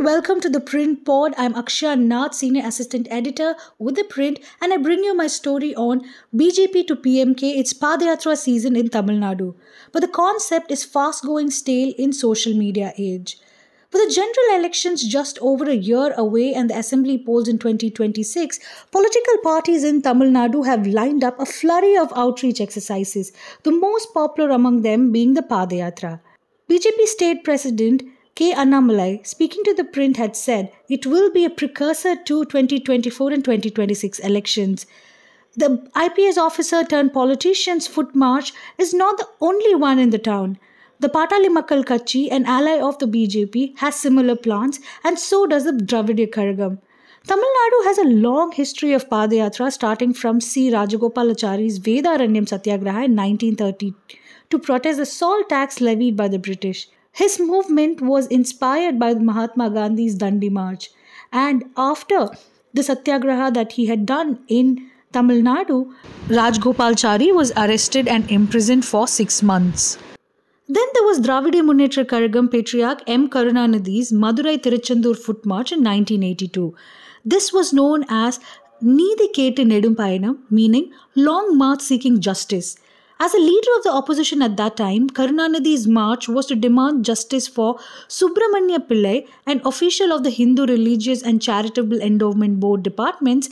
and welcome to the Print Pod. I'm Akshya Nath, Senior Assistant Editor with the Print, and I bring you my story on BJP to PMK. It's Padayatra season in Tamil Nadu. But the concept is fast going stale in social media age. With the general elections just over a year away and the assembly polls in 2026, political parties in Tamil Nadu have lined up a flurry of outreach exercises, the most popular among them being the Padayatra. BJP State President K. Annamalai, speaking to the print, had said it will be a precursor to 2024 and 2026 elections. The IPS officer turned politician's foot march is not the only one in the town. The Pattali Makkal Katchi, an ally of the BJP, has similar plans, and so does the Dravidar Kazhagam. Tamil Nadu has a long history of Padayatra starting from C. Rajagopalachari's Vedaranyam Satyagraha in 1930 to protest the salt tax levied by the British. His movement was inspired by Mahatma Gandhi's Dandi March. And after the satyagraha that he had done in Tamil Nadu, Rajagopalachari was arrested and imprisoned for six months. Then there was Dravida Munnetra Kazhagam Patriarch M. Karunanidhi's Madurai Tiruchendur Foot March in 1982. This was known as Needi Kettu Nedum meaning long march seeking justice. As a leader of the opposition at that time, Karunanidhi's march was to demand justice for Subramanya Pillai, an official of the Hindu Religious and Charitable Endowment Board department's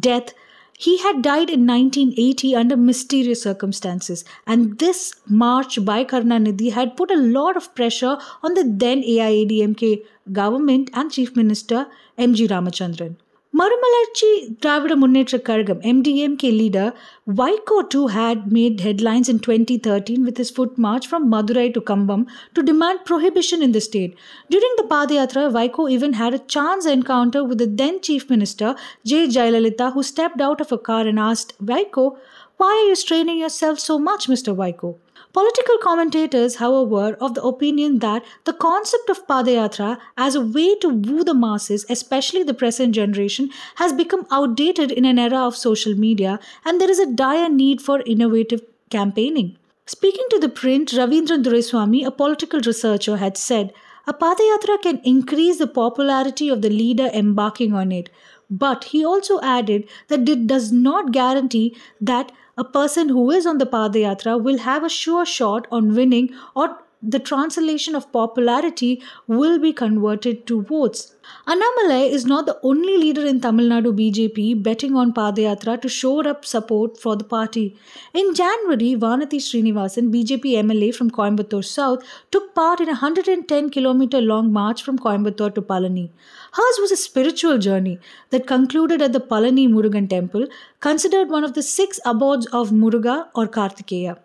death. He had died in 1980 under mysterious circumstances, and this march by Karunanidhi had put a lot of pressure on the then AIADMK government and Chief Minister M.G. Ramachandran. Marumalarchi Dravida Munnetra Kazhagam, MDMK leader, Vaiko too had made headlines in 2013 with his foot march from Madurai to Kambam to demand prohibition in the state. During the Padayatra, Vaiko even had a chance encounter with the then Chief Minister J. Jayalalitha, who stepped out of a car and asked Vaiko, Why are you straining yourself so much, Mr. Vaiko? Political commentators, however, of the opinion that the concept of Padayatra as a way to woo the masses, especially the present generation, has become outdated in an era of social media and there is a dire need for innovative campaigning. Speaking to the print, Ravindran Duraiswamy, a political researcher, had said, a Padayatra can increase the popularity of the leader embarking on it. But he also added that it does not guarantee that a person who is on the Padayatra will have a sure shot on winning or the translation of popularity will be converted to votes. Annamalai is not the only leader in Tamil Nadu BJP betting on Padayatra to shore up support for the party. In January, Vanathi Srinivasan, BJP MLA from Coimbatore South, took part in a 110 kilometer long march from Coimbatore to Palani. Hers was a spiritual journey that concluded at the Palani Murugan temple, considered one of the six abodes of Muruga or Kartikeya.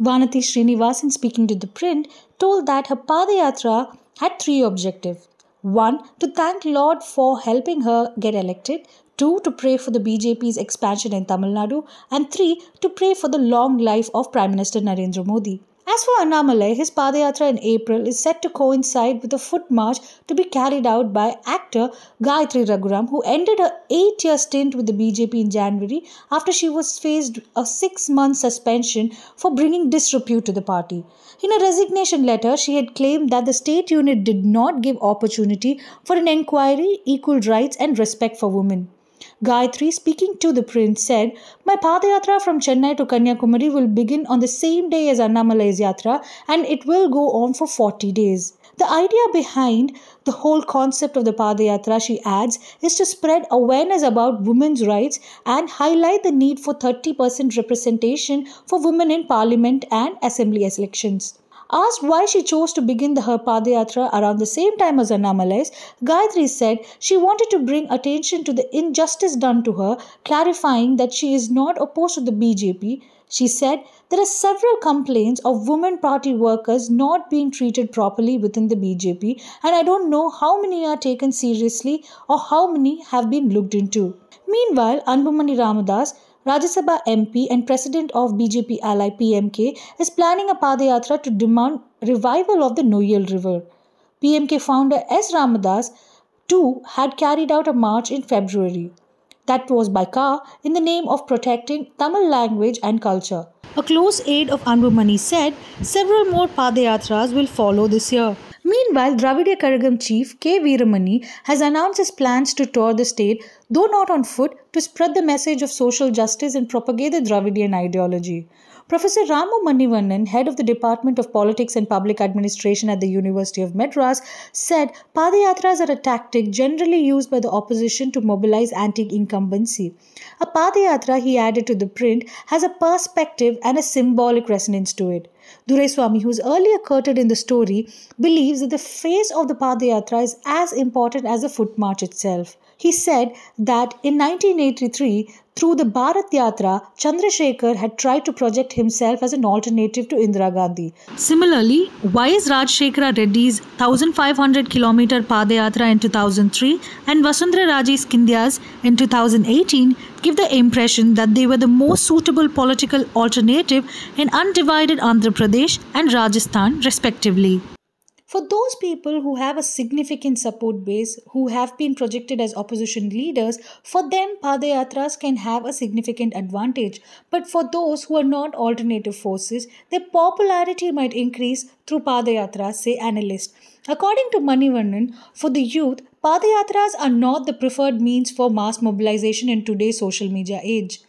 Vanathi Srinivasan, speaking to the print, told that her Padayatra had three objectives. One, to thank Lord for helping her get elected. Two, to pray for the BJP's expansion in Tamil Nadu. And three, to pray for the long life of Prime Minister Narendra Modi. As for Annamalai, his Padayatra in April is set to coincide with a foot march to be carried out by actor Gayatri Raghuram, who ended her eight year stint with the BJP in January after she was faced a six month suspension for bringing disrepute to the party. In a resignation letter, she had claimed that the state unit did not give opportunity for an inquiry, equal rights, and respect for women. Gayatri, speaking to the Print, said, My Padayatra from Chennai to Kanyakumari will begin on the same day as Annamalai's Yatra and it will go on for 40 days. The idea behind the whole concept of the Padayatra, she adds, is to spread awareness about women's rights and highlight the need for 30% representation for women in parliament and assembly elections. Asked why she chose to begin the her Padayatra around the same time as Annamalai's, Gayatri said she wanted to bring attention to the injustice done to her, clarifying that she is not opposed to the BJP. She said there are several complaints of women party workers not being treated properly within the BJP, and I don't know how many are taken seriously or how many have been looked into. Meanwhile, Anbumani Ramadoss, Rajya Sabha MP and president of BJP ally PMK is planning a Padayatra to demand revival of the Noyyal River. PMK founder S. Ramadoss too had carried out a march in February. That was by car in the name of protecting Tamil language and culture. A close aide of Anbumani said several more Padayatras will follow this year. Meanwhile, Dravidar Kazhagam chief K. Veeramani has announced his plans to tour the state, though not on foot, to spread the message of social justice and propagate the Dravidian ideology. Professor Ramu Manivannan, head of the Department of Politics and Public Administration at the University of Madras, said Padayatras are a tactic generally used by the opposition to mobilize anti incumbency. A Padayatra, he added to the print, has a perspective and a symbolic resonance to it. Duraiswamy, who was earlier quoted in the story, believes that the face of the Padayatra is as important as the foot march itself. He said that in 1983, through the Bharat Yatra, Chandrasekhar had tried to project himself as an alternative to Indira Gandhi. Similarly, Y.S. Rajasekhara Reddy's 1500 km Padayatra in 2003 and Vasundhara Raje Scindia's in 2018 give the impression that they were the most suitable political alternative in undivided Andhra Pradesh and Rajasthan, respectively. For those people who have a significant support base, who have been projected as opposition leaders, for them Padayatras can have a significant advantage. But for those who are not alternative forces, their popularity might increase through Padayatras, say analysts. According to Manivannan, for the youth, Padayatras are not the preferred means for mass mobilization in today's social media age.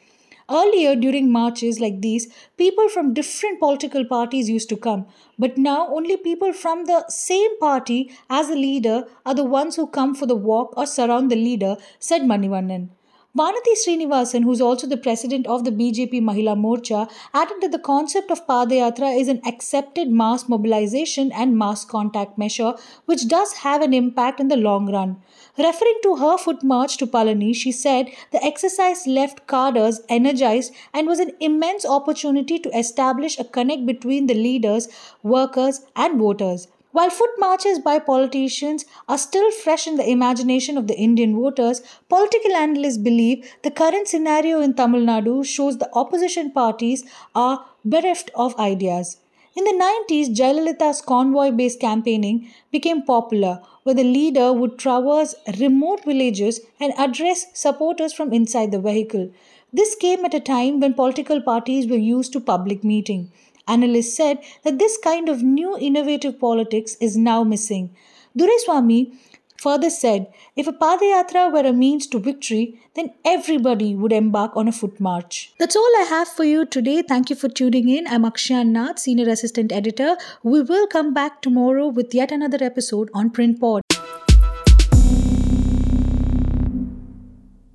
Earlier, during marches like these, people from different political parties used to come, but now only people from the same party as the leader are the ones who come for the walk or surround the leader, said Manivannan. Vanathi Srinivasan, who's also the president of the BJP Mahila Morcha, added that the concept of Padayatra is an accepted mass mobilization and mass contact measure, which does have an impact in the long run. Referring to her foot march to Palani, she said the exercise left cadres energized and was an immense opportunity to establish a connect between the leaders, workers, and voters. While foot marches by politicians are still fresh in the imagination of the Indian voters, political analysts believe the current scenario in Tamil Nadu shows the opposition parties are bereft of ideas. In the 90s, Jayalalitha's convoy based campaigning became popular, where the leader would traverse remote villages and address supporters from inside the vehicle. This came at a time when political parties were used to public meeting. Analysts said that this kind of new innovative politics is now missing. Duraiswamy further said if a Padayatra were a means to victory, then everybody would embark on a foot march. That's all I have for you today. Thank you for tuning in. I'm Akshay Nath, Senior Assistant Editor. We will come back tomorrow with yet another episode on Print Pod.